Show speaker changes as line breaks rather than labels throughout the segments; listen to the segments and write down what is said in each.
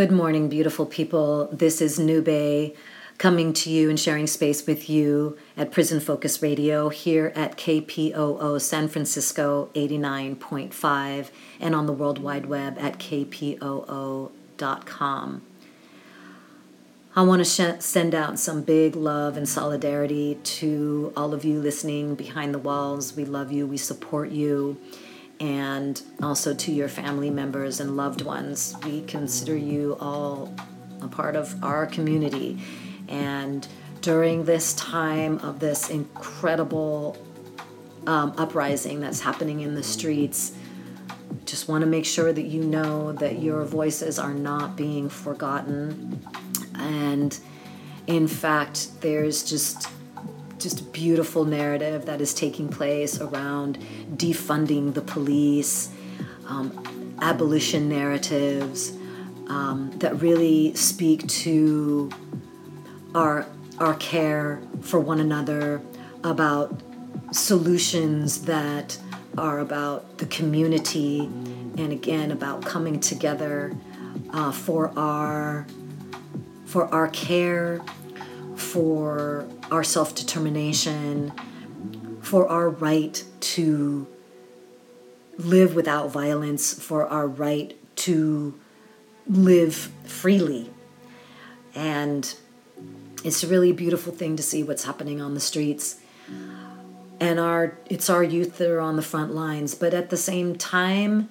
Good morning, beautiful people. This is Nube coming to you and sharing space with you at Prison Focus Radio here at KPOO San Francisco 89.5 and on the World Wide Web at kpoo.com. I want to sh- send out some big love and solidarity to all of you listening behind the walls. We love you, we support you and also to your family members and loved ones. We consider you all a part of our community. And during this time of this incredible um, uprising that's happening in the streets, just want to make sure that you know that your voices are not being forgotten. And in fact, there's just just beautiful narrative that is taking place around defunding the police, um, abolition narratives um, that really speak to our our care for one another, about solutions that are about the community, and again about coming together uh, for our for our care, for our self determination, for our right to live without violence, for our right to live freely. And it's a really beautiful thing to see what's happening on the streets. And our it's our youth that are on the front lines, but at the same time,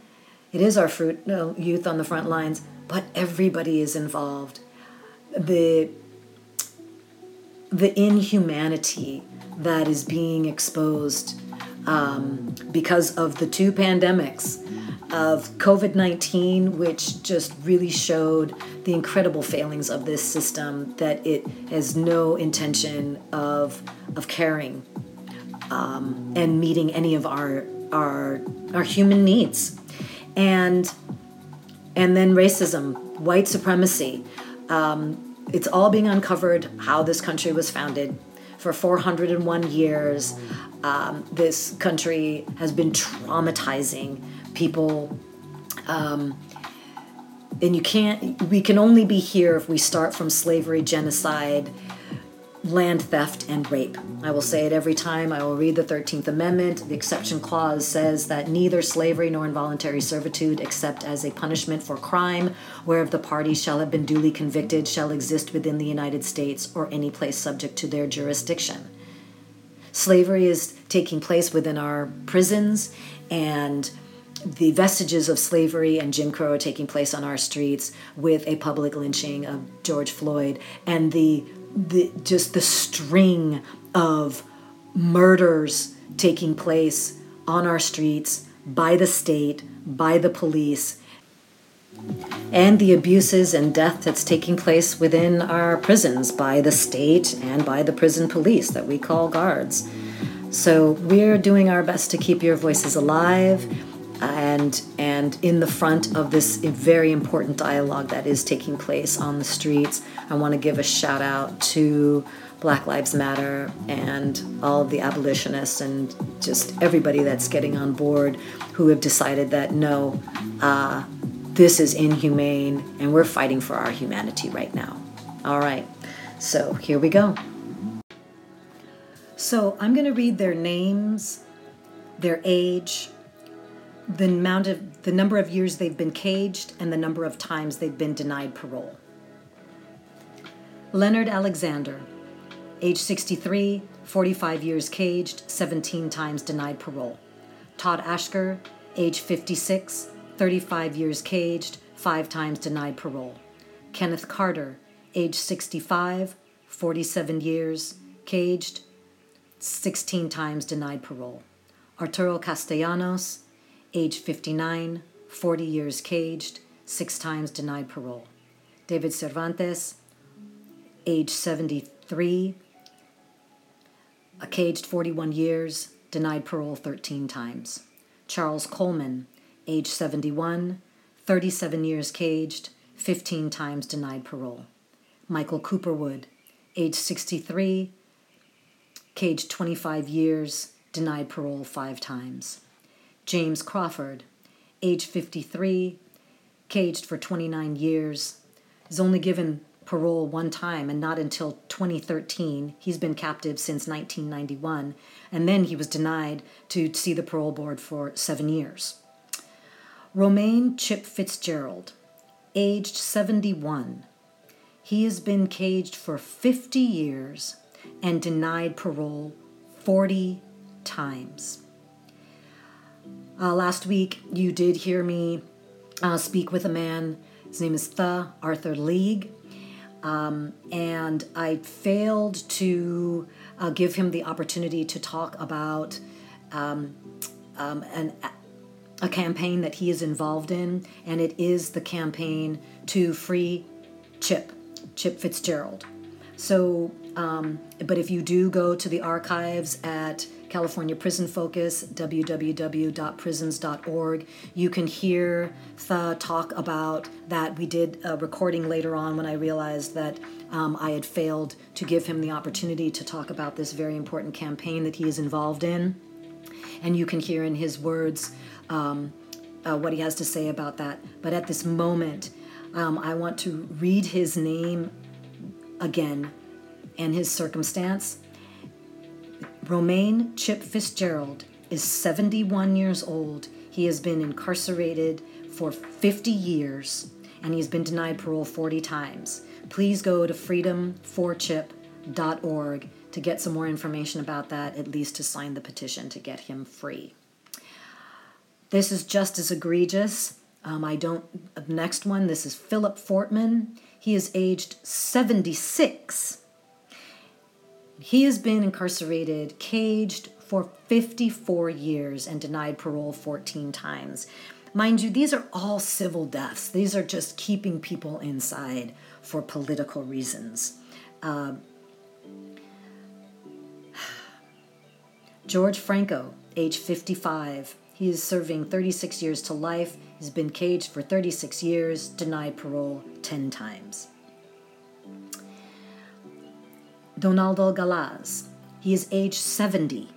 it is our fruit, no, uh, youth on the front lines, but everybody is involved. The the inhumanity that is being exposed um, because of the two pandemics of COVID 19, which just really showed the incredible failings of this system, that it has no intention of, of caring um, and meeting any of our, our, our human needs. And, and then racism, white supremacy, um, it's all being uncovered how this country was founded. For 401 years, um, this country has been traumatizing people. Um, and you can't, we can only be here if we start from slavery, genocide, land theft and rape. I will say it every time. I will read the 13th Amendment. The exception clause says that neither slavery nor involuntary servitude, except as a punishment for crime, whereof the party shall have been duly convicted, shall exist within the United States or any place subject to their jurisdiction. Slavery is taking place within our prisons, and the vestiges of slavery and Jim Crow are taking place on our streets with a public lynching of George Floyd and the the just the string of murders taking place on our streets by the state, by the police, and the abuses and death that's taking place within our prisons by the state and by the prison police that we call guards. So we're doing our best to keep your voices alive and and in the front of this very important dialogue that is taking place on the streets I want to give a shout out to Black Lives Matter and all of the abolitionists and just everybody that's getting on board who have decided that no, uh, this is inhumane and we're fighting for our humanity right now. All right, so here we go. So I'm going to read their names, their age, the amount of the number of years they've been caged, and the number of times they've been denied parole. Leonard Alexander, age 63, 45 years caged, 17 times denied parole. Todd Ashker, age 56, 35 years caged, 5 times denied parole. Kenneth Carter, age 65, 47 years caged, 16 times denied parole. Arturo Castellanos, age 59, 40 years caged, 6 times denied parole. David Cervantes, age 73, caged 41 years, denied parole 13 times. Charles Coleman, age 71, 37 years caged, 15 times denied parole. Michael Cooperwood, age 63, caged 25 years, denied parole five times. James Crawford, age 53, caged for 29 years, is only given parole one time and not until 2013. He's been captive since 1991, and then he was denied to see the parole board for seven years. Romaine Chip Fitzgerald, aged 71. He has been caged for 50 years and denied parole 40 times. Uh, last week, you did hear me uh, speak with a man. His name is Tha Arthur League. Um, and I failed to uh, give him the opportunity to talk about um, um, an, a campaign that he is involved in, and it is the campaign to free Chip, Chip Fitzgerald. So, um, but if you do go to the archives at California Prison Focus, www.prisons.org. You can hear Tha talk about that. We did a recording later on when I realized that um, I had failed to give him the opportunity to talk about this very important campaign that he is involved in. And you can hear in his words um, uh, what he has to say about that. But at this moment, um, I want to read his name again and his circumstance Romaine Chip Fitzgerald is 71 years old. He has been incarcerated for 50 years and he has been denied parole 40 times. Please go to freedomforchip.org to get some more information about that, at least to sign the petition to get him free. This is just as egregious. Um, I don't. Next one, this is Philip Fortman. He is aged 76 he has been incarcerated, caged for 54 years and denied parole 14 times. Mind you, these are all civil deaths. These are just keeping people inside for political reasons. Uh, George Franco, age 55, he is serving 36 years to life. He's been caged for 36 years, denied parole 10 times. Donaldo Galaz. He is age 70.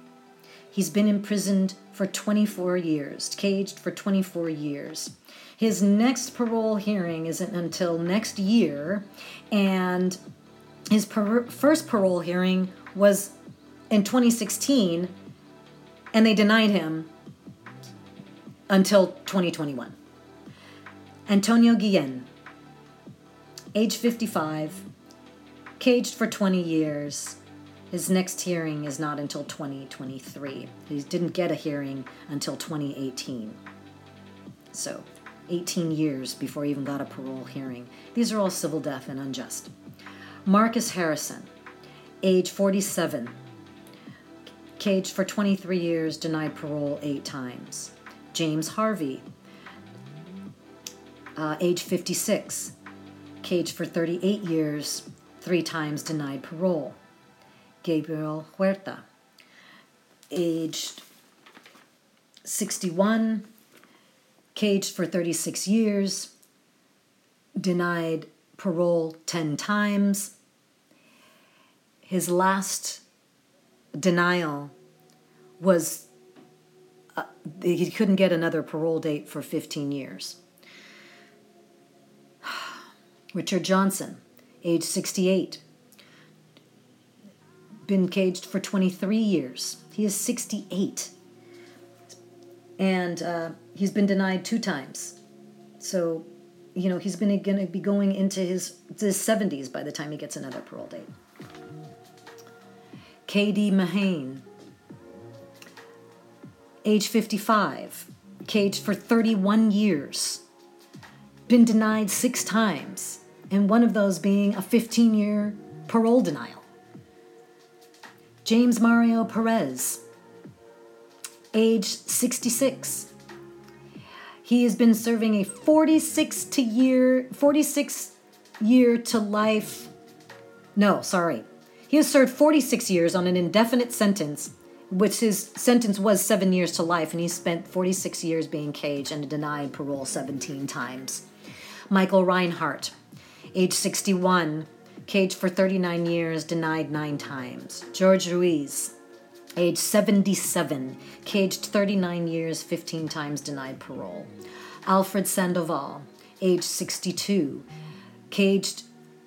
He's been imprisoned for 24 years, caged for 24 years. His next parole hearing isn't until next year, and his per- first parole hearing was in 2016, and they denied him until 2021. Antonio Guillen, age 55, caged for 20 years. His next hearing is not until 2023. He didn't get a hearing until 2018. So, 18 years before he even got a parole hearing. These are all civil death and unjust. Marcus Harrison, age 47, caged for 23 years, denied parole eight times. James Harvey, uh, age 56, caged for 38 years, three times denied parole. Gabriel Huerta, aged 61, caged for 36 years, denied parole 10 times. His last denial was uh, he couldn't get another parole date for 15 years. Richard Johnson, age 68. Been caged for 23 years. He is 68. And uh, he's been denied two times. So, you know, he's going to be going into his, his 70s by the time he gets another parole date. K.D. Mahane, age 55, caged for 31 years, been denied six times and one of those being a 15 year parole denial. James Mario Perez, age 66. He has been serving a 46 to year 46 year to life no, sorry. He has served 46 years on an indefinite sentence, which his sentence was 7 years to life and he spent 46 years being caged and denied parole 17 times. Michael Reinhardt, age 61, caged for 39 years, denied nine times. George Ruiz, age 77, caged 39 years, 15 times denied parole. Alfred Sandoval, age 62, caged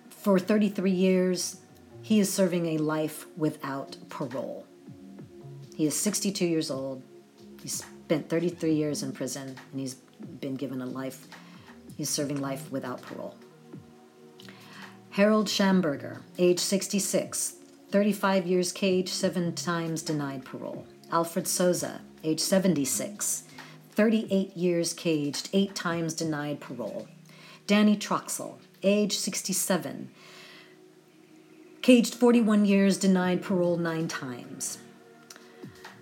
for 33 years. He is serving a life without parole. He is 62 years old. He spent 33 years in prison and he's been given a life. He's serving life without parole. Harold Schamberger, age 66, 35 years cage, seven times denied parole. Alfred Souza, age 76, 38 years caged, eight times denied parole. Danny Troxell, age 67, caged 41 years, denied parole nine times.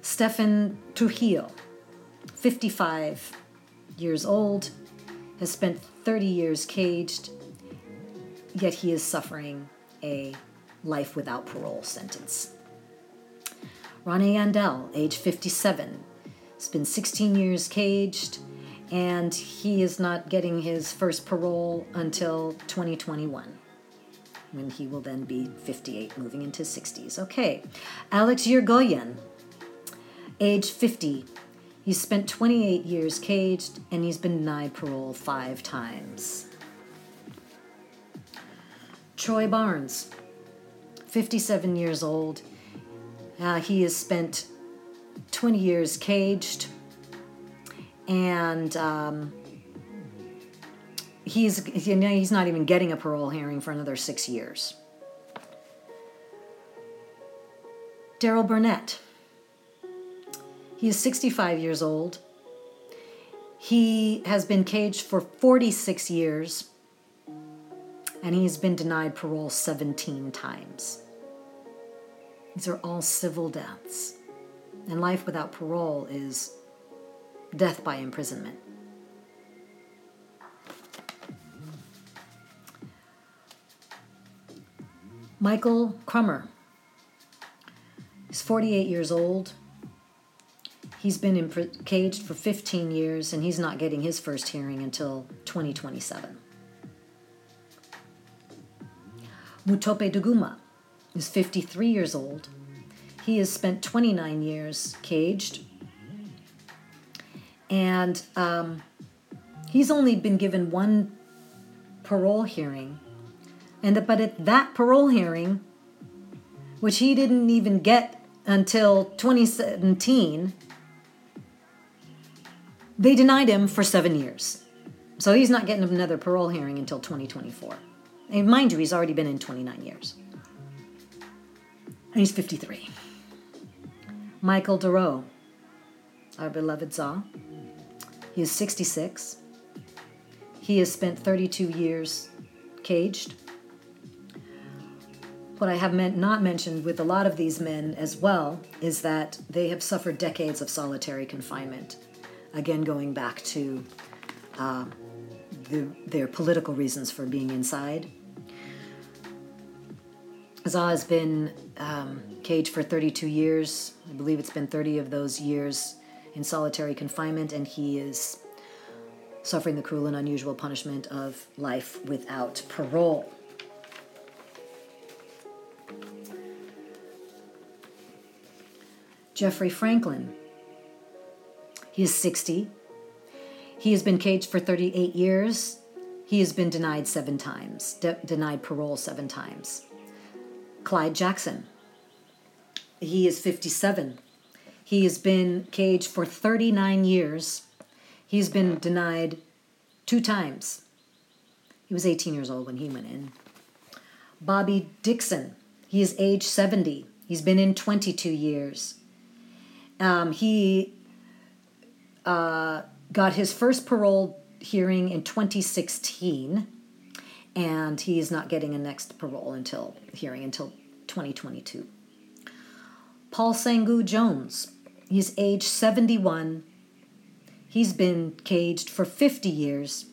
Stefan Trujillo, 55 years old, has spent 30 years caged, yet he is suffering a life without parole sentence. Ronnie Yandel, age 57, has been 16 years caged, and he is not getting his first parole until 2021 when he will then be 58, moving into 60s. Okay, Alex Yurgoyen, age 50. He's spent 28 years caged and he's been denied parole five times. Troy Barnes, 57 years old. Uh, he has spent 20 years caged, and um, he's, you know, he's not even getting a parole hearing for another six years. Daryl Burnett. He is 65 years old. He has been caged for 46 years and he has been denied parole 17 times. These are all civil deaths, and life without parole is death by imprisonment. Michael Crummer. He's 48 years old. He's been in caged for 15 years and he's not getting his first hearing until 2027. Mutope Duguma is 53 years old. He has spent 29 years caged. And um, he's only been given one parole hearing. And but at that parole hearing, which he didn't even get until 2017, they denied him for seven years. So he's not getting another parole hearing until 2024. And mind you, he's already been in 29 years. And he's 53. Michael Dorrough, our beloved Tsar, he is 66. He has spent 32 years caged. What I have meant, not mentioned with a lot of these men as well is that they have suffered decades of solitary confinement. Again, going back to uh, the, their political reasons for being inside Zah has been um, caged for 32 years. I believe it's been 30 of those years in solitary confinement, and he is suffering the cruel and unusual punishment of life without parole. Jeffrey Franklin. He is 60. He has been caged for 38 years. He has been denied seven times, de- denied parole seven times. Clyde Jackson. He is 57. He has been caged for 39 years. He's been denied two times. He was 18 years old when he went in. Bobby Dixon. He is age 70. He's been in 22 years. Um, he uh, got his first parole hearing in 2016 and he's not getting a next parole until hearing until 2022. Paul Sangu Jones, he's age 71. He's been caged for 50 years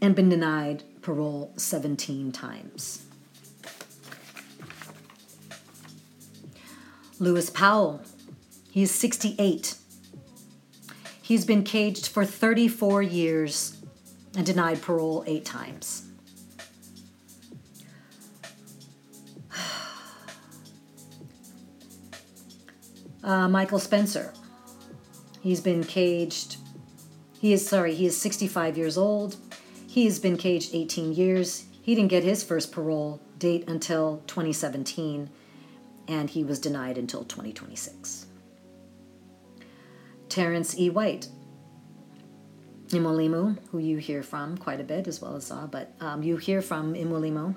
and been denied parole 17 times. Lewis Powell, he's 68. He's been caged for 34 years and denied parole eight times. uh, Michael Spencer. He's been caged. He is sorry. He is 65 years old. He has been caged 18 years. He didn't get his first parole date until 2017, and he was denied until 2026. Terrence E. White, Imolimu, who you hear from quite a bit, as well as Zaw, but um, you hear from Imolimu.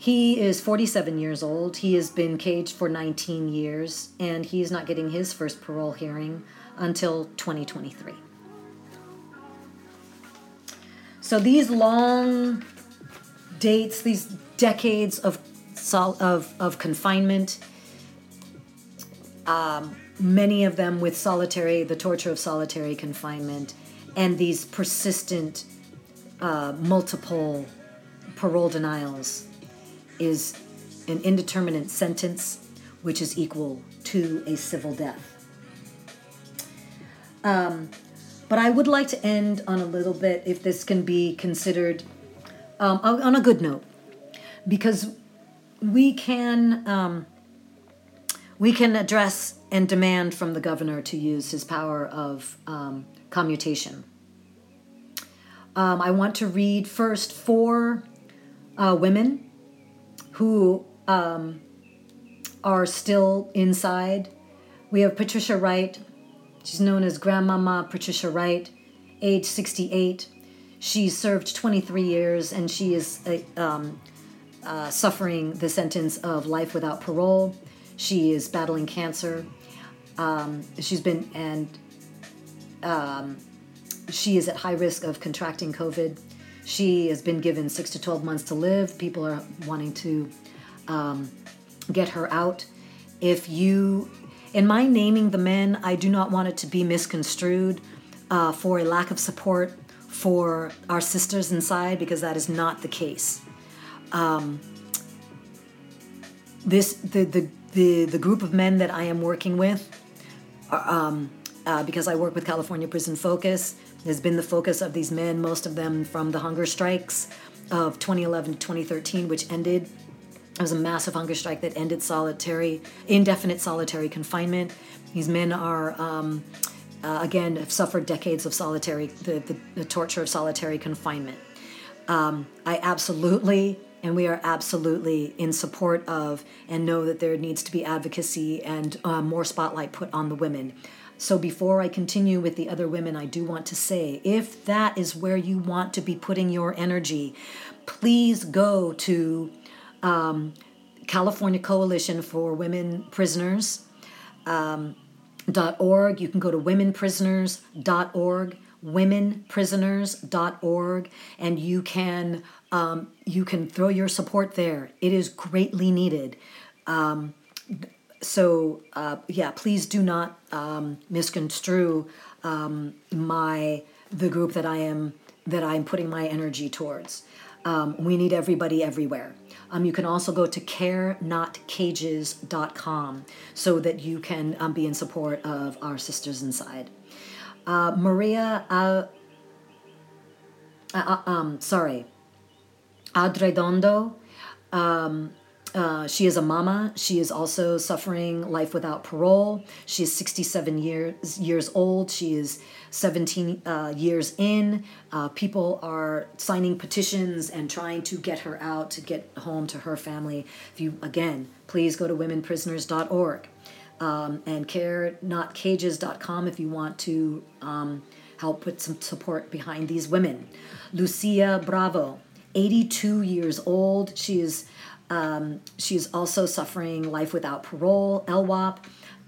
He is 47 years old. He has been caged for 19 years, and he is not getting his first parole hearing until 2023. So these long dates, these decades of of, of confinement, um, many of them with solitary, the torture of solitary confinement, and these persistent, uh, multiple parole denials is an indeterminate sentence, which is equal to a civil death. Um, but I would like to end on a little bit, if this can be considered, um, on a good note, because we can um, we can address and demand from the governor to use his power of um, commutation. Um, I want to read first four uh, women who um, are still inside. We have Patricia Wright. She's known as Grandmama Patricia Wright, age 68. She served 23 years and she is uh, um, uh, suffering the sentence of life without parole. She is battling cancer. Um, she's been, and um, she is at high risk of contracting COVID. She has been given six to 12 months to live. People are wanting to um, get her out. If you, in my naming the men, I do not want it to be misconstrued uh, for a lack of support for our sisters inside because that is not the case. Um, this the, the the the group of men that I am working with, um, uh, because I work with California Prison Focus, has been the focus of these men, most of them from the hunger strikes of 2011 to 2013, which ended. It was a massive hunger strike that ended solitary, indefinite solitary confinement. These men are, um, uh, again, have suffered decades of solitary, the, the, the torture of solitary confinement. Um, I absolutely and we are absolutely in support of and know that there needs to be advocacy and uh, more spotlight put on the women. So, before I continue with the other women, I do want to say if that is where you want to be putting your energy, please go to um, California Coalition for Women Prisoners. Um, .org. You can go to womenprisoners.org, womenprisoners.org, and you can um, you can throw your support there. It is greatly needed. Um, so uh, yeah, please do not um, misconstrue um, my the group that I am that I am putting my energy towards. Um, we need everybody everywhere. Um, you can also go to carenotcages.com so that you can um, be in support of our sisters inside. Uh, Maria, uh, uh, um, sorry, Adredondo um, uh, she is a mama. She is also suffering life without parole. She is 67 years years old. She is 17 uh, years in. Uh, people are signing petitions and trying to get her out to get home to her family. If you again, please go to womenprisoners.org um, and carenotcages.com if you want to um, help put some support behind these women. Lucia Bravo, 82 years old. She is um, she's also suffering life without parole, LWAP.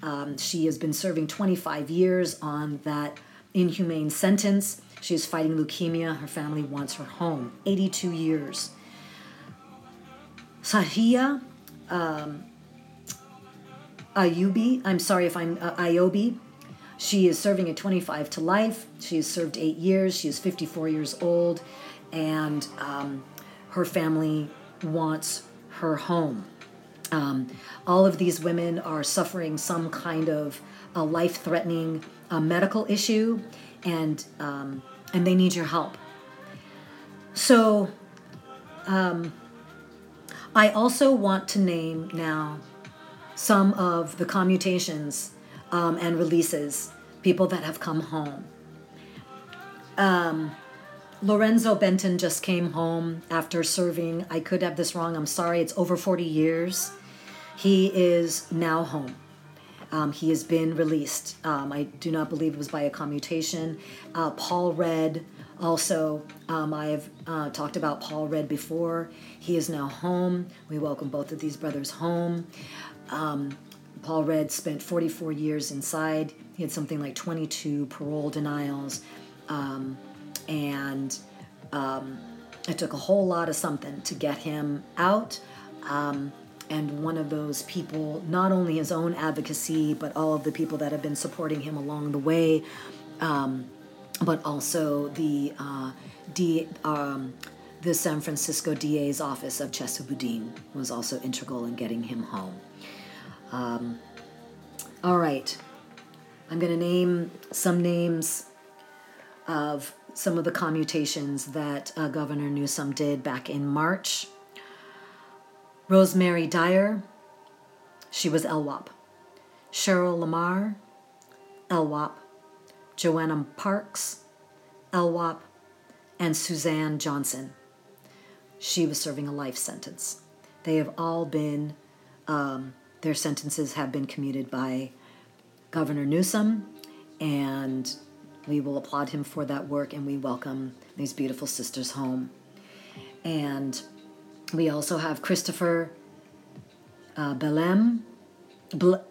Um, she has been serving 25 years on that inhumane sentence. She is fighting leukemia. Her family wants her home. 82 years. Sahia um, Ayubi, I'm sorry if I'm uh, She is serving a 25 to life. She has served eight years. She is 54 years old. And um, her family wants her home. Um, all of these women are suffering some kind of a life threatening uh, medical issue, and, um, and they need your help. So, um, I also want to name now some of the commutations um, and releases, people that have come home. Um, Lorenzo Benton just came home after serving, I could have this wrong, I'm sorry, it's over 40 years. He is now home. Um, he has been released. Um, I do not believe it was by a commutation. Uh, Paul Redd, also, um, I've uh, talked about Paul Redd before. He is now home. We welcome both of these brothers home. Um, Paul Redd spent 44 years inside. He had something like 22 parole denials. Um, and um, it took a whole lot of something to get him out. Um, and one of those people, not only his own advocacy, but all of the people that have been supporting him along the way, um, but also the uh, D, um, the San Francisco DA's office of Chesa Boudin was also integral in getting him home. Um, all right, I'm going to name some names of some of the commutations that uh, Governor Newsom did back in March. Rosemary Dyer, she was LWAP. Cheryl Lamar, LWAP. Joanna Parks, LWAP. And Suzanne Johnson, she was serving a life sentence. They have all been, um, their sentences have been commuted by Governor Newsom and we will applaud him for that work and we welcome these beautiful sisters home. And we also have Christopher uh, Belem, Ble-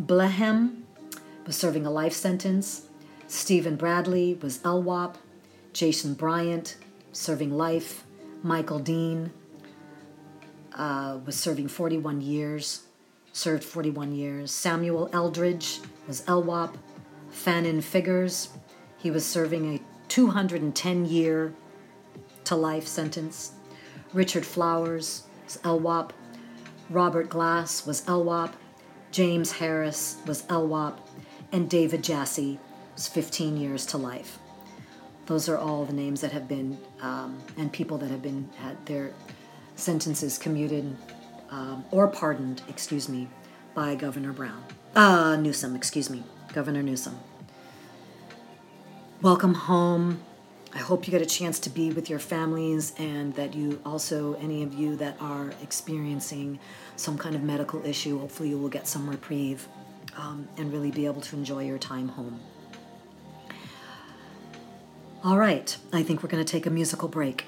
Blehem was serving a life sentence. Stephen Bradley was LWAP. Jason Bryant, serving life. Michael Dean uh, was serving 41 years, served 41 years. Samuel Eldridge was LWAP. Fan figures, he was serving a 210 year to life sentence. Richard Flowers was LWAP. Robert Glass was LWAP. James Harris was LWAP. And David Jassy was 15 years to life. Those are all the names that have been, um, and people that have been had their sentences commuted um, or pardoned, excuse me, by Governor Brown. Uh, Newsom, excuse me. Governor Newsom. Welcome home. I hope you get a chance to be with your families and that you also, any of you that are experiencing some kind of medical issue, hopefully you will get some reprieve um, and really be able to enjoy your time home. All right, I think we're going to take a musical break.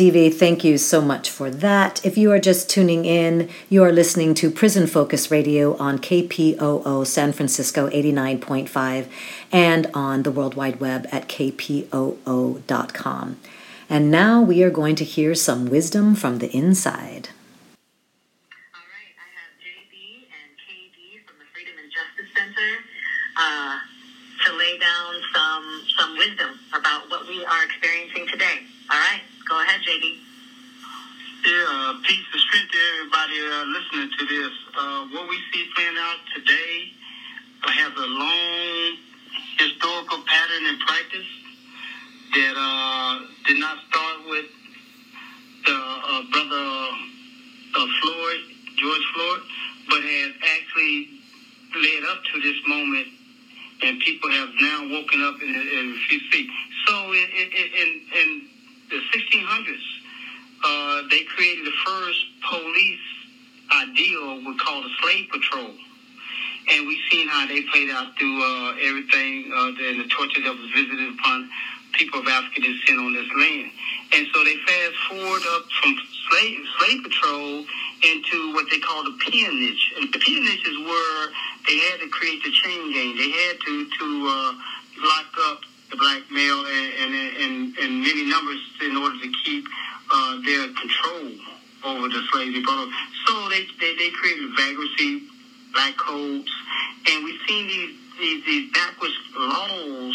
Stevie, thank you so much for that. If you are just tuning in, you are listening to Prison Focus Radio on KPOO San Francisco 89.5 and on the World Wide Web at kpoo.com. And now we are going to hear some wisdom from the inside. All right, I have JB and KB from the Freedom and Justice Center uh, to lay down some, some wisdom about what we are experiencing today. All right. Go ahead, JD. Yeah,
uh, peace and strength to everybody uh, listening to this. Uh, what we see playing out today has a long historical pattern and practice that uh, did not start with the uh, brother uh, Floyd, George Floyd, but has actually led up to this moment, and people have now woken up and, and see. So, in, in, in, in the 1600s, uh, they created the first police ideal uh, we call the slave patrol. And we've seen how they played out through uh, everything uh, and the torture that was visited upon people of African descent on this land. And so they fast forward up from slave, slave patrol into what they call the peonage. And the peonage is where they had to create the chain gang. They had to, to uh, lock up the black male and, and, and, many numbers in order to keep uh, their control over the slavery problem. So they, they, they created vagrancy, black codes, and we've seen these, these, these backwards laws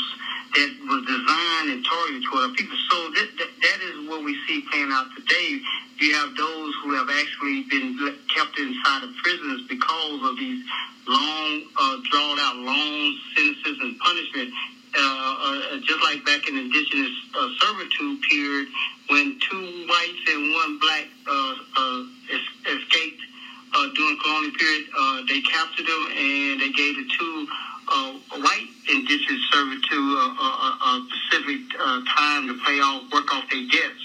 that were designed and targeted toward our people. So that, that, that is what we see playing out today. You have those who have actually been kept inside of prisons because of these long, uh, drawn out long sentences and punishment uh, uh, just like back in indigenous uh, servitude period, when two whites and one black uh, uh escaped uh, during colonial period, they captured them and they gave the two white indigenous servitude a specific time to pay off, work off their debts,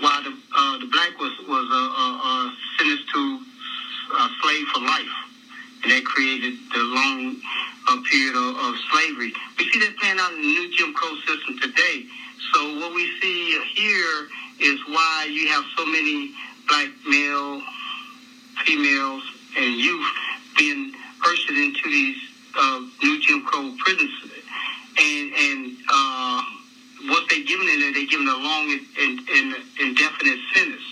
while the, the black was was sentenced to slave for life that created the long uh, period of, of slavery. We see that playing out in the new Jim Crow system today. So what we see here is why you have so many black male, females, and youth being ushered into these uh, new Jim Crow prisons. And and uh, what they're given in there, they're given a long and, and, and indefinite sentence.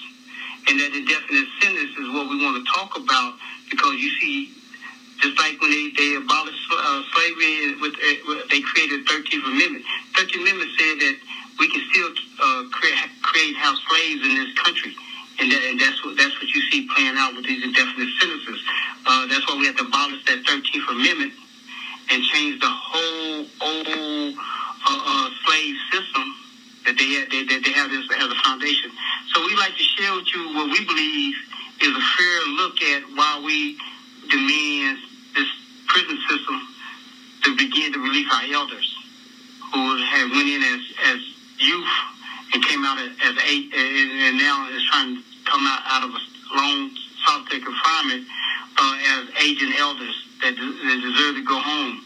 And that indefinite sentence is what we want to talk about because you see just like when they, they abolished uh, slavery, with, uh, they created 13th Amendment. 13th Amendment said that we can still uh, create house slaves in this country. And, that, and, that's what that's what you see playing out with these indefinite sentences. Uh, that's why we have to abolish that 13th Amendment and change the whole old uh, uh, slave system that they, had, they, that they have as, as a foundation. So we like to share with you what we believe is a fair look at why we demands this prison system to begin to release our elders who have went in as, as youth and came out as, eight, and, and now is trying to come out, out of a long solitary confinement uh, as aging elders that, that deserve to go home.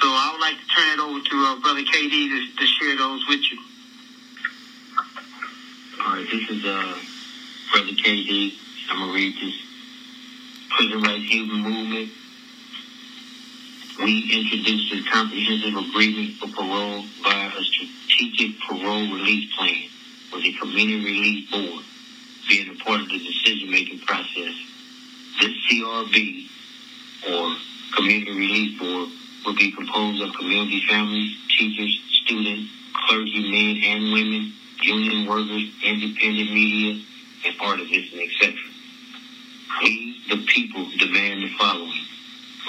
So I would like to turn it over to uh, Brother KD to,
to, share
those
with you. All right, this is uh,
Brother KD. I'm going to read this freedom rights human movement. We introduced a comprehensive agreement for parole via a strategic parole release plan with a community release board being a part of the decision-making process. This CRB, or Community Release Board, will be composed of community families, teachers, students, clergy men and women, union workers, independent media, and artists, and etc. We, the people, demand the following.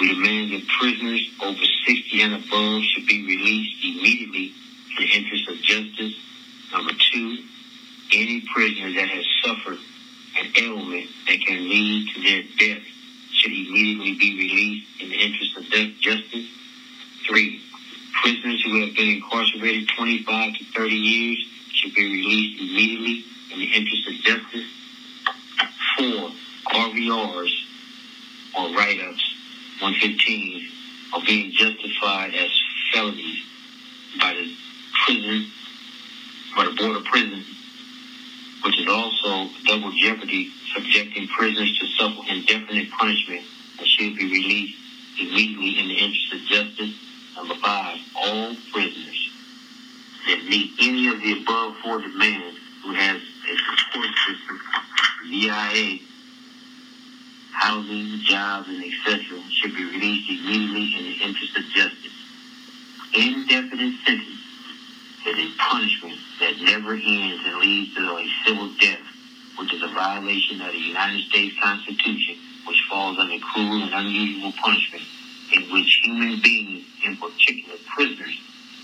We demand that prisoners over 60 and above should be released immediately in the interest of justice. Number two, any prisoner that has suffered an ailment that can lead to their death should immediately be released in the interest of death justice. Three, prisoners who have been incarcerated 25 to 30 years should be released immediately in the interest of justice. Four, RVRs or write-ups 115 are being justified as felonies by the prison, by the Board of prison, which is also double jeopardy, subjecting prisoners to suffer indefinite punishment and should be released immediately in the interest of justice. Number five, all prisoners that meet any of the above four demands who has a support system, VIA, housing, jobs, and etc., should be released immediately in the interest of justice. Indefinite sentence is a punishment that never ends and leads to a civil death, which is a violation of the United States Constitution, which falls under cruel and unusual punishment, in which human beings, in particular prisoners,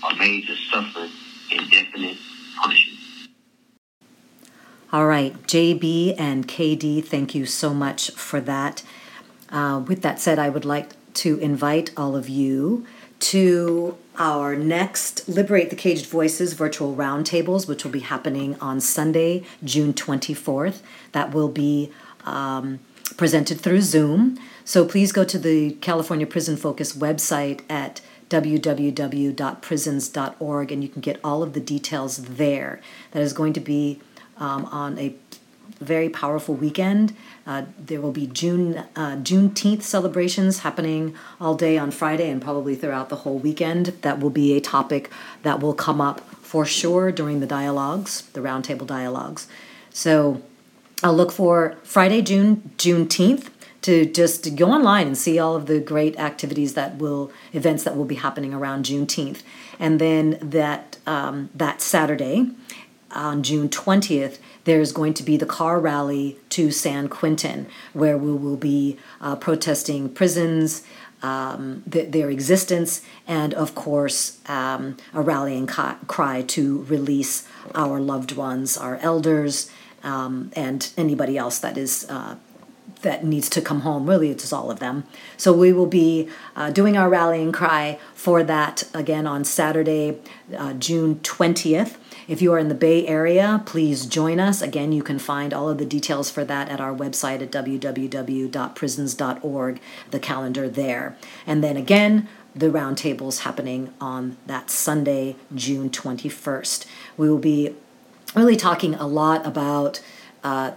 are made to suffer indefinite punishment.
All right, JB and KD, thank you so much for that. Uh, with that said, I would like to invite all of you to our next Liberate the Caged Voices virtual roundtables, which will be happening on Sunday, June 24th. That will be um, presented through Zoom. So please go to the California Prison Focus website at www.prisons.org and you can get all of the details there. That is going to be um, on a very powerful weekend. Uh, there will be June uh, Juneteenth celebrations happening all day on Friday and probably throughout the whole weekend. That will be a topic that will come up for sure during the dialogues, the roundtable dialogues. So I'll look for Friday, June Juneteenth to just go online and see all of the great activities that will events that will be happening around Juneteenth, and then that um, that Saturday on June 20th, there's going to be the car rally to San Quentin, where we will be uh, protesting prisons, um, th- their existence, and of course, um, a rallying ca- cry to release our loved ones, our elders, um, and anybody else that is. Uh, that needs to come home. Really, it's all of them. So we will be uh, doing our rallying cry for that again on Saturday, uh, June twentieth, if you are in the Bay Area, please join us. Again, you can find all of the details for that at our website at www.prisons.org, the calendar there. And then again, the roundtables happening on that Sunday, June 21st. We will be really talking a lot about. Uh,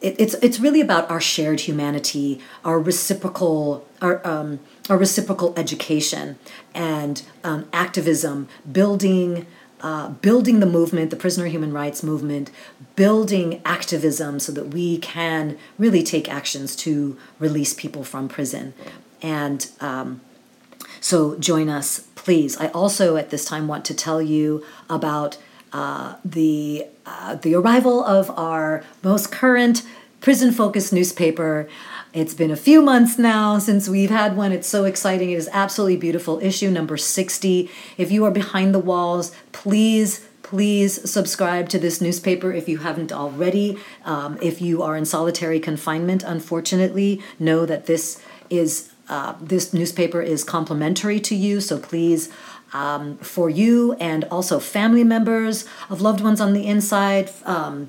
it's it's really about our shared humanity, our reciprocal our um, our reciprocal education and um, activism, building uh, building the movement, the prisoner human rights movement, building activism so that we can really take actions to release people from prison. And um, so join us, please. I also at this time want to tell you about uh, the uh, the arrival of our most current prison focused newspaper. It's been a few months now since we've had one. It's so exciting. It is absolutely beautiful. Issue number 60. If you are behind the walls, please please subscribe to this newspaper if you haven't already. Um, if you are in solitary confinement, unfortunately, know that this is uh, this newspaper is complimentary to you. So please. Um, for you and also family members of loved ones on the inside, um,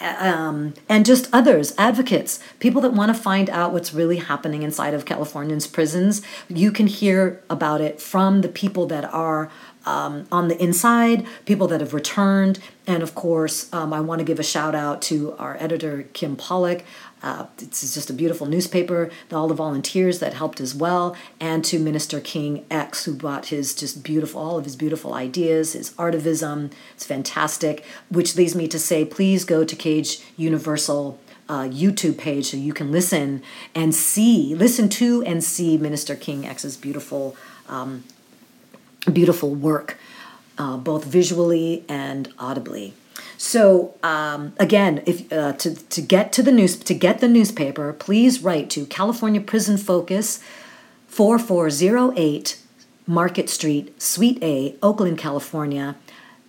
um, and just others, advocates, people that want to find out what's really happening inside of Californians' prisons. You can hear about it from the people that are um, on the inside, people that have returned, and of course, um, I want to give a shout out to our editor, Kim Pollock, uh, it's just a beautiful newspaper, all the volunteers that helped as well, and to Minister King X, who brought his just beautiful, all of his beautiful ideas, his artivism. It's fantastic, which leads me to say please go to Cage Universal. Uh, YouTube page so you can listen and see, listen to and see Minister King X's beautiful, um, beautiful work, uh, both visually and audibly. So um, again, if uh, to to get to the news to get the newspaper, please write to California Prison Focus, four four zero eight Market Street, Suite A, Oakland, California,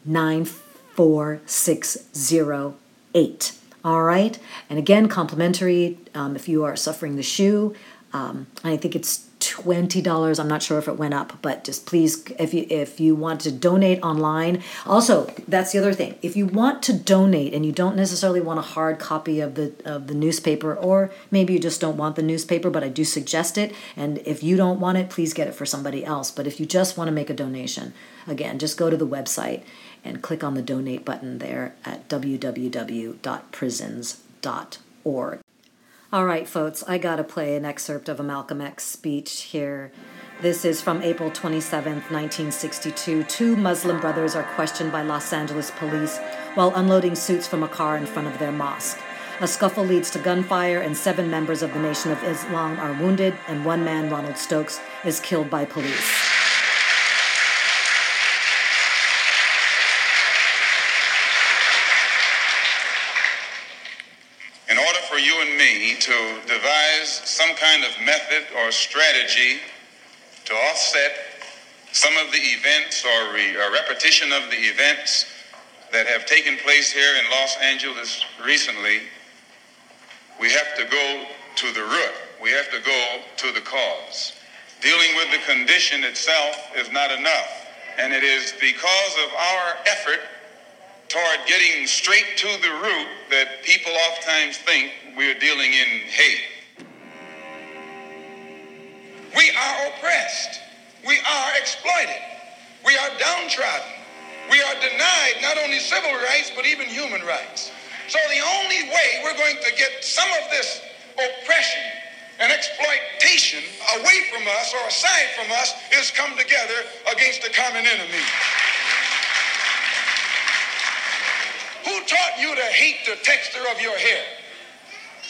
nine four six zero eight. All right, and again, complimentary. Um, if you are suffering the shoe, um, I think it's $20. I'm not sure if it went up, but just please if you if you want to donate online. Also, that's the other thing. If you want to donate and you don't necessarily want a hard copy of the of the newspaper or maybe you just don't want the newspaper, but I do suggest it and if you don't want it, please get it for somebody else. But if you just want to make a donation, again, just go to the website and click on the donate button there at www.prisons.org. All right, folks, I got to play an excerpt of a Malcolm X speech here. This is from April 27, 1962. Two Muslim brothers are questioned by Los Angeles police while unloading suits from a car in front of their mosque. A scuffle leads to gunfire, and seven members of the Nation of Islam are wounded, and one man, Ronald Stokes, is killed by police.
to devise some kind of method or strategy to offset some of the events or re- repetition of the events that have taken place here in Los Angeles recently, we have to go to the root. We have to go to the cause. Dealing with the condition itself is not enough. And it is because of our effort toward getting straight to the root that people oftentimes think we are dealing in hate. We are oppressed. We are exploited. We are downtrodden. We are denied not only civil rights, but even human rights. So the only way we're going to get some of this oppression and exploitation away from us or aside from us is come together against a common enemy. Who taught you to hate the texture of your hair?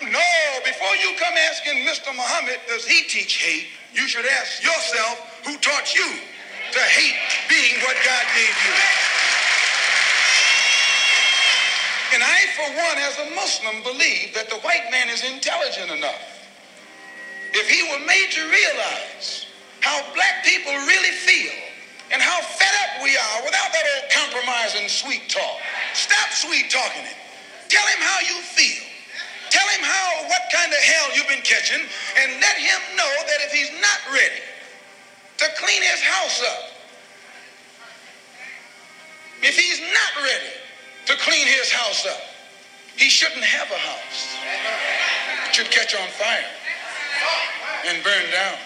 No, before you come asking Mr. Muhammad, does he teach hate? You should ask yourself, who taught you to hate being what God gave you? And I, for one, as a Muslim, believe that the white man is intelligent enough. If he were made to realize how black people really feel and how fed up we are without that old compromising sweet talk, stop sweet talking it. Tell him how you feel. Tell him how, what kind of hell you've been catching, and let him know that if he's not ready to clean his house up, if he's not ready to clean his house up, he shouldn't have a house. It should catch on fire and burn down.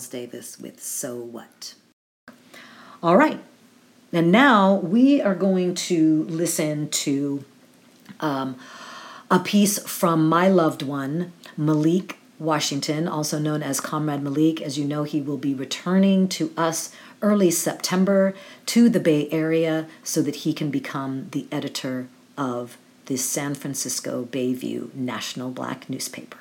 Miles Davis with So What. All right. And now we are going to listen to um, a piece from my loved one, Malik Washington, also known as Comrade Malik. As you know, he will be returning to us early September to the Bay Area so that he can become the editor of the San Francisco Bayview National Black newspaper.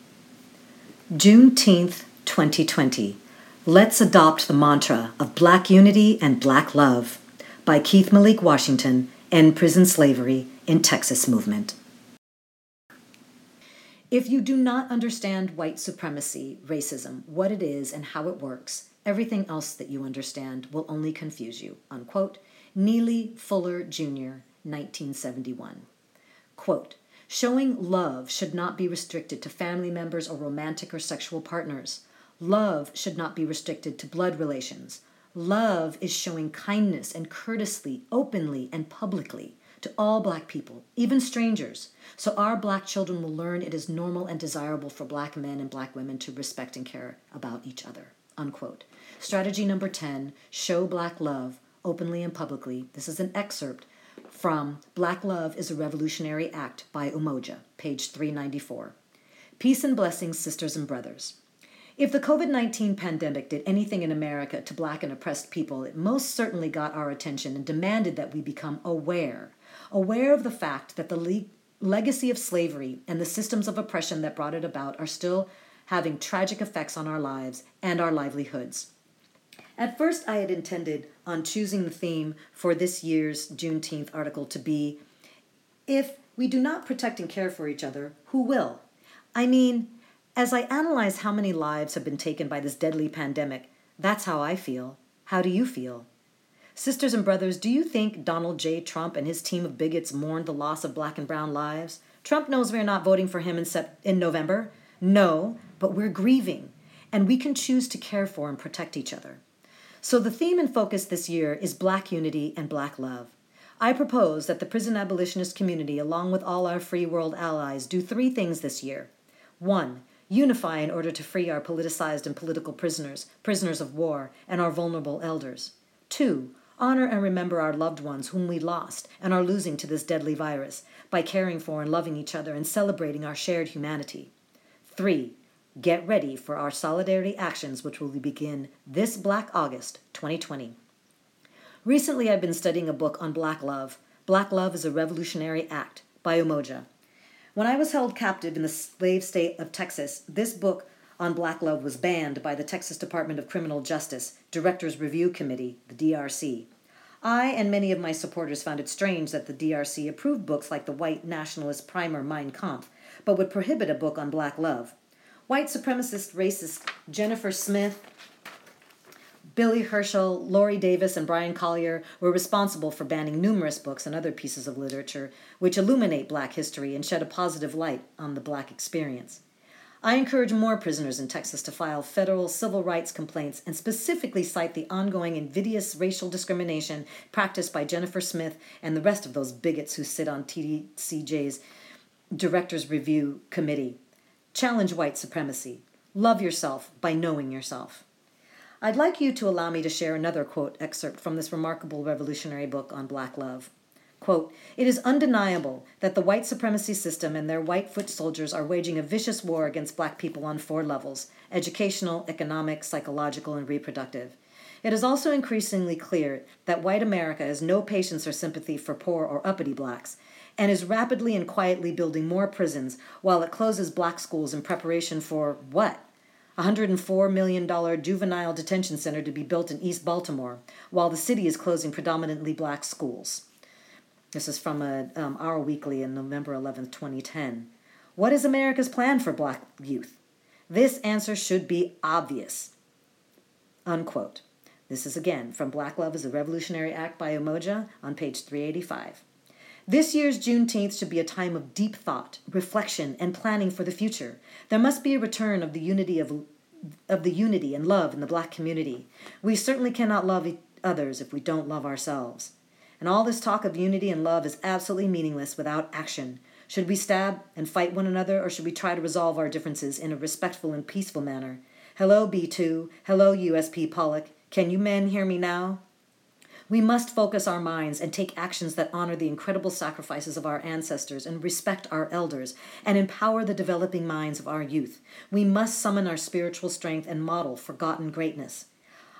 Juneteenth, 2020. Let's adopt the mantra of Black unity and Black love by Keith Malik Washington, End Prison Slavery in Texas Movement. If you do not understand white supremacy, racism, what it is and how it works, everything else that you understand will only confuse you. Unquote. Neely Fuller Jr., 1971. Quote, Showing love should not be restricted to family members or romantic or sexual partners. Love should not be restricted to blood relations. Love is showing kindness and courtesy openly and publicly to all black people, even strangers, so our black children will learn it is normal and desirable for black men and black women to respect and care about each other. Unquote. Strategy number 10 show black love openly and publicly. This is an excerpt from Black Love is a Revolutionary Act by Umoja, page 394. Peace and blessings, sisters and brothers. If the COVID 19 pandemic did anything in America to black and oppressed people, it most certainly got our attention and demanded that we become aware aware of the fact that the le- legacy of slavery and the systems of oppression that brought it about are still having tragic effects on our lives and our livelihoods. At first, I had intended on choosing the theme for this year's Juneteenth article to be If we do not protect and care for each other, who will? I mean, as I analyze how many lives have been taken by this deadly pandemic, that's how I feel. How do you feel? Sisters and brothers, do you think Donald J. Trump and his team of bigots mourned the loss of black and brown lives? Trump knows we're not voting for him in, sep- in November. No, but we're grieving, and we can choose to care for and protect each other. So the theme and focus this year is black unity and black love. I propose that the prison abolitionist community, along with all our free world allies, do three things this year. One, unify in order to free our politicized and political prisoners, prisoners of war, and our vulnerable elders. Two, honor and remember our loved ones whom we lost and are losing to this deadly virus by caring for and loving each other and celebrating our shared humanity. Three, get ready for our solidarity actions which will begin this Black August 2020. Recently, I've been studying a book on Black love. Black love is a revolutionary act by Umoja. When I was held captive in the slave state of Texas, this book on black love was banned by the Texas Department of Criminal Justice Directors Review Committee, the DRC. I and many of my supporters found it strange that the DRC approved books like the white nationalist primer Mein Kampf, but would prohibit a book on black love. White supremacist racist Jennifer Smith Billy Herschel, Laurie Davis, and Brian Collier were responsible for banning numerous books and other pieces of literature which illuminate black history and shed a positive light on the black experience. I encourage more prisoners in Texas to file federal civil rights complaints and specifically cite the ongoing invidious racial discrimination practiced by Jennifer Smith and the rest of those bigots who sit on TDCJ's Directors Review Committee. Challenge white supremacy. Love yourself by knowing yourself. I'd like you to allow me to share another quote excerpt from this remarkable revolutionary book on black love. Quote, it is undeniable that the white supremacy system and their white foot soldiers are waging a vicious war against black people on four levels educational, economic, psychological, and reproductive. It is also increasingly clear that white America has no patience or sympathy for poor or uppity blacks and is rapidly and quietly building more prisons while it closes black schools in preparation for what? $104 million juvenile detention center to be built in East Baltimore, while the city is closing predominantly black schools. This is from a, uh, um, Our Weekly in November 11, 2010. What is America's plan for black youth? This answer should be obvious. Unquote. This is again from Black Love is a Revolutionary Act by Umoja on page 385. This year's Juneteenth should be a time of deep thought, reflection, and planning for the future. There must be a return of the unity of, of the unity and love in the black community. We certainly cannot love others if we don't love ourselves. And all this talk of unity and love is absolutely meaningless without action. Should we stab and fight one another, or should we try to resolve our differences in a respectful and peaceful manner? Hello, B2. Hello, USP Pollock. Can you men hear me now? We must focus our minds and take actions that honor the incredible sacrifices of our ancestors and respect our elders and empower the developing minds of our youth. We must summon our spiritual strength and model forgotten greatness.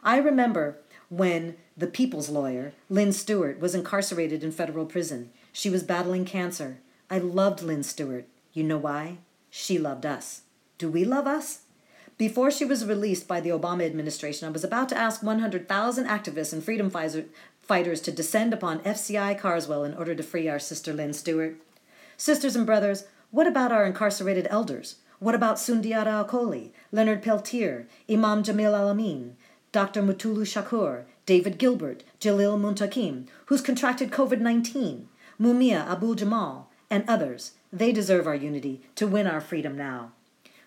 I remember when the people's lawyer, Lynn Stewart, was incarcerated in federal prison. She was battling cancer. I loved Lynn Stewart. You know why? She loved us. Do we love us? Before she was released by the Obama administration, I was about to ask 100,000 activists and freedom fighters to descend upon FCI Carswell in order to free our sister Lynn Stewart. Sisters and brothers, what about our incarcerated elders? What about Sundiata Acoli, Leonard Peltier, Imam Jamil Alamin, Dr. Mutulu Shakur, David Gilbert, Jalil Muntaqim, who's contracted COVID 19, Mumia Abu Jamal, and others? They deserve our unity to win our freedom now.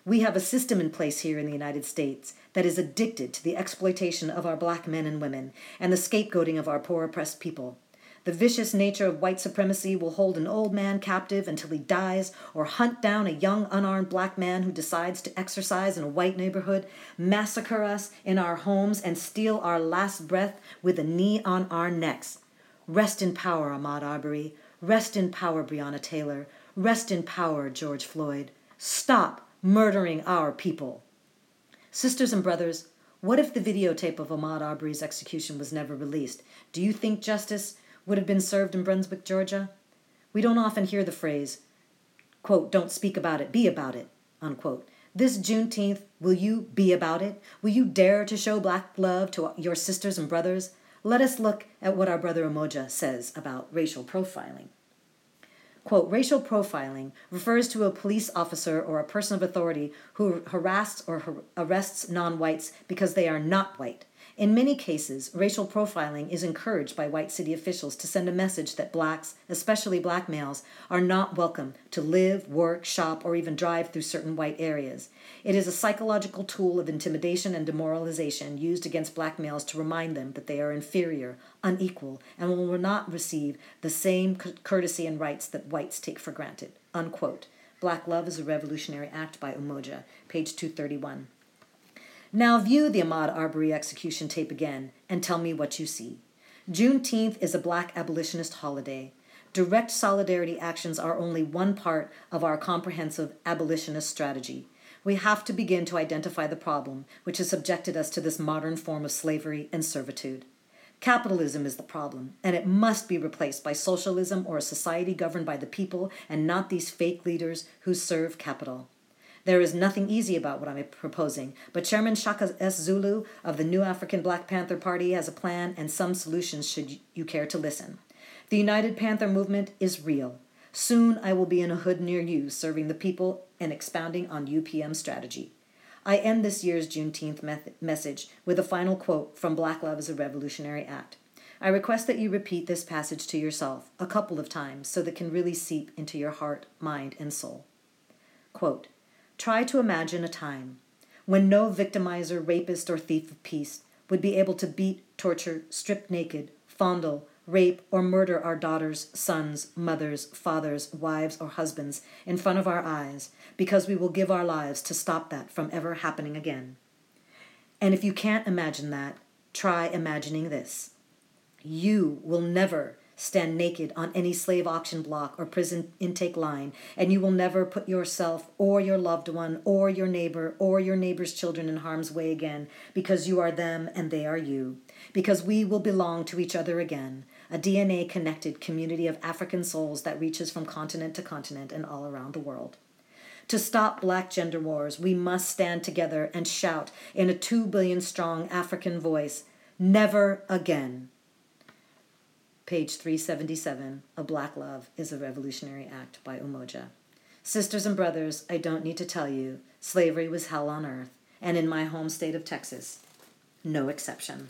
We have a system in place here in the United States that is addicted to the exploitation of our black men and women and the scapegoating of our poor oppressed people. The vicious nature of white supremacy will hold an old man captive until he dies, or hunt down a young unarmed black man who decides to exercise in a white neighborhood, massacre us in our homes, and steal our last breath with a knee on our necks. Rest in power, Ahmaud Arbery. Rest in power, Breonna Taylor. Rest in power, George Floyd. Stop murdering our people. Sisters and brothers, what if the videotape of Ahmaud Arbery's execution was never released? Do you think justice would have been served in Brunswick, Georgia? We don't often hear the phrase, quote, don't speak about it, be about it, unquote. This Juneteenth, will you be about it? Will you dare to show black love to your sisters and brothers? Let us look at what our brother Umoja says about racial profiling quote, racial profiling refers to a police officer or a person of authority who harasses or har- arrests non whites because they are not white, in many cases, racial profiling is encouraged by white city officials to send a message that blacks, especially black males, are not welcome to live, work, shop, or even drive through certain white areas. It is a psychological tool of intimidation and demoralization used against black males to remind them that they are inferior, unequal, and will not receive the same courtesy and rights that whites take for granted. Unquote. Black Love is a Revolutionary Act by Umoja, page 231. Now view the Ahmaud Arbery execution tape again and tell me what you see. Juneteenth is a black abolitionist holiday. Direct solidarity actions are only one part of our comprehensive abolitionist strategy. We have to begin to identify the problem which has subjected us to this modern form of slavery and servitude. Capitalism is the problem, and it must be replaced by socialism or a society governed by the people and not these fake leaders who serve capital. There is nothing easy about what I'm proposing, but Chairman Shaka S. Zulu of the New Afrikan Black Panther Party has a plan and some solutions should you care to listen. The United Panther movement is real. Soon I will be in a hood near you, serving the people and expounding on UPM strategy. I end this year's Juneteenth method, message with a final quote from Black Love is a Revolutionary Act. I request that you repeat this passage to yourself a couple of times so that it can really seep into your heart, mind, and soul. Quote Try to imagine a time when no victimizer, rapist, or thief of peace would be able to beat, torture, strip naked, fondle, rape, or murder our daughters, sons, mothers, fathers, wives, or husbands in front of our eyes because we will give our lives to stop that from ever happening again. And if you can't imagine that, try imagining this. You will never stand naked on any slave auction block or prison intake line, and you will never put yourself or your loved one or your neighbor or your neighbor's children in harm's way again, because you are them and they are you, because we will belong to each other again, a DNA connected community of African souls that reaches from continent to continent and all around the world. To stop black gender wars, we must stand together and shout in a two billion strong African voice, Never again page 377 A Black Love is a Revolutionary Act by Umoja. Sisters and brothers, I don't need to tell you, slavery was hell on earth, and in my home state of Texas, no exception.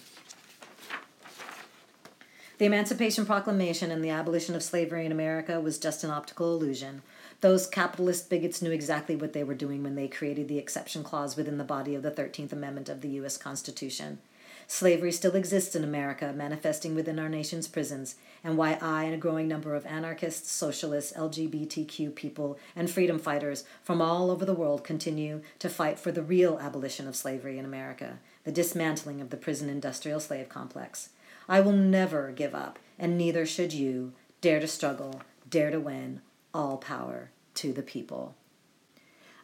The Emancipation Proclamation and the abolition of slavery in America was just an optical illusion. Those capitalist bigots knew exactly what they were doing when they created the exception clause within the body of the 13th Amendment of the U.S. Constitution. Slavery still exists in America, manifesting within our nation's prisons, and why I and a growing number of anarchists, socialists, LGBTQ people, and freedom fighters from all over the world continue to fight for the real abolition of slavery in America, the dismantling of the prison industrial slave complex. I will never give up, and neither should you. Dare to struggle, dare to win, all power to the people.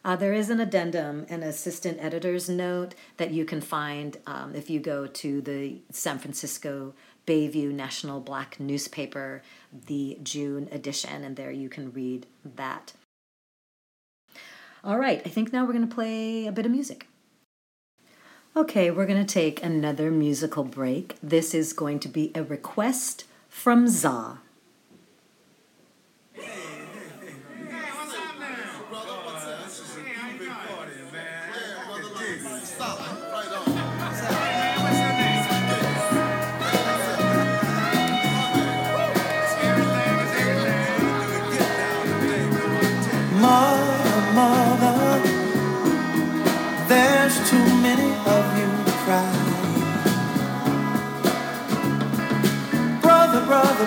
Uh, there is an addendum, an assistant editor's note that you can find um, if you go to the San Francisco Bayview National Black newspaper, the June edition, and there you can read that. All right, I think now we're going to play a bit of music. Okay, we're going to take another musical break. This is going to be a request from Za.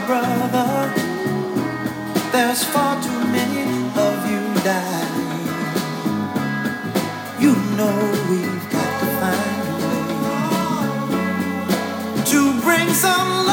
brother. There's far too many of you dying. You know we've got to find a way to bring some love.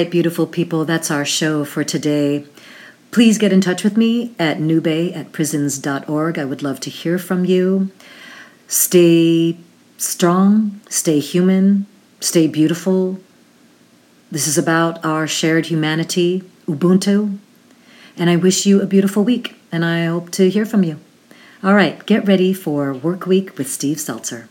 right, beautiful people, that's our show for today. Please get in touch with me at newbay at prisons.org. I would love to hear from you. Stay strong, stay human, stay beautiful. This is about our shared humanity, Ubuntu. And I wish you a beautiful week, and I hope to hear from you. All right, get ready for Work Week with Steve Zeltzer.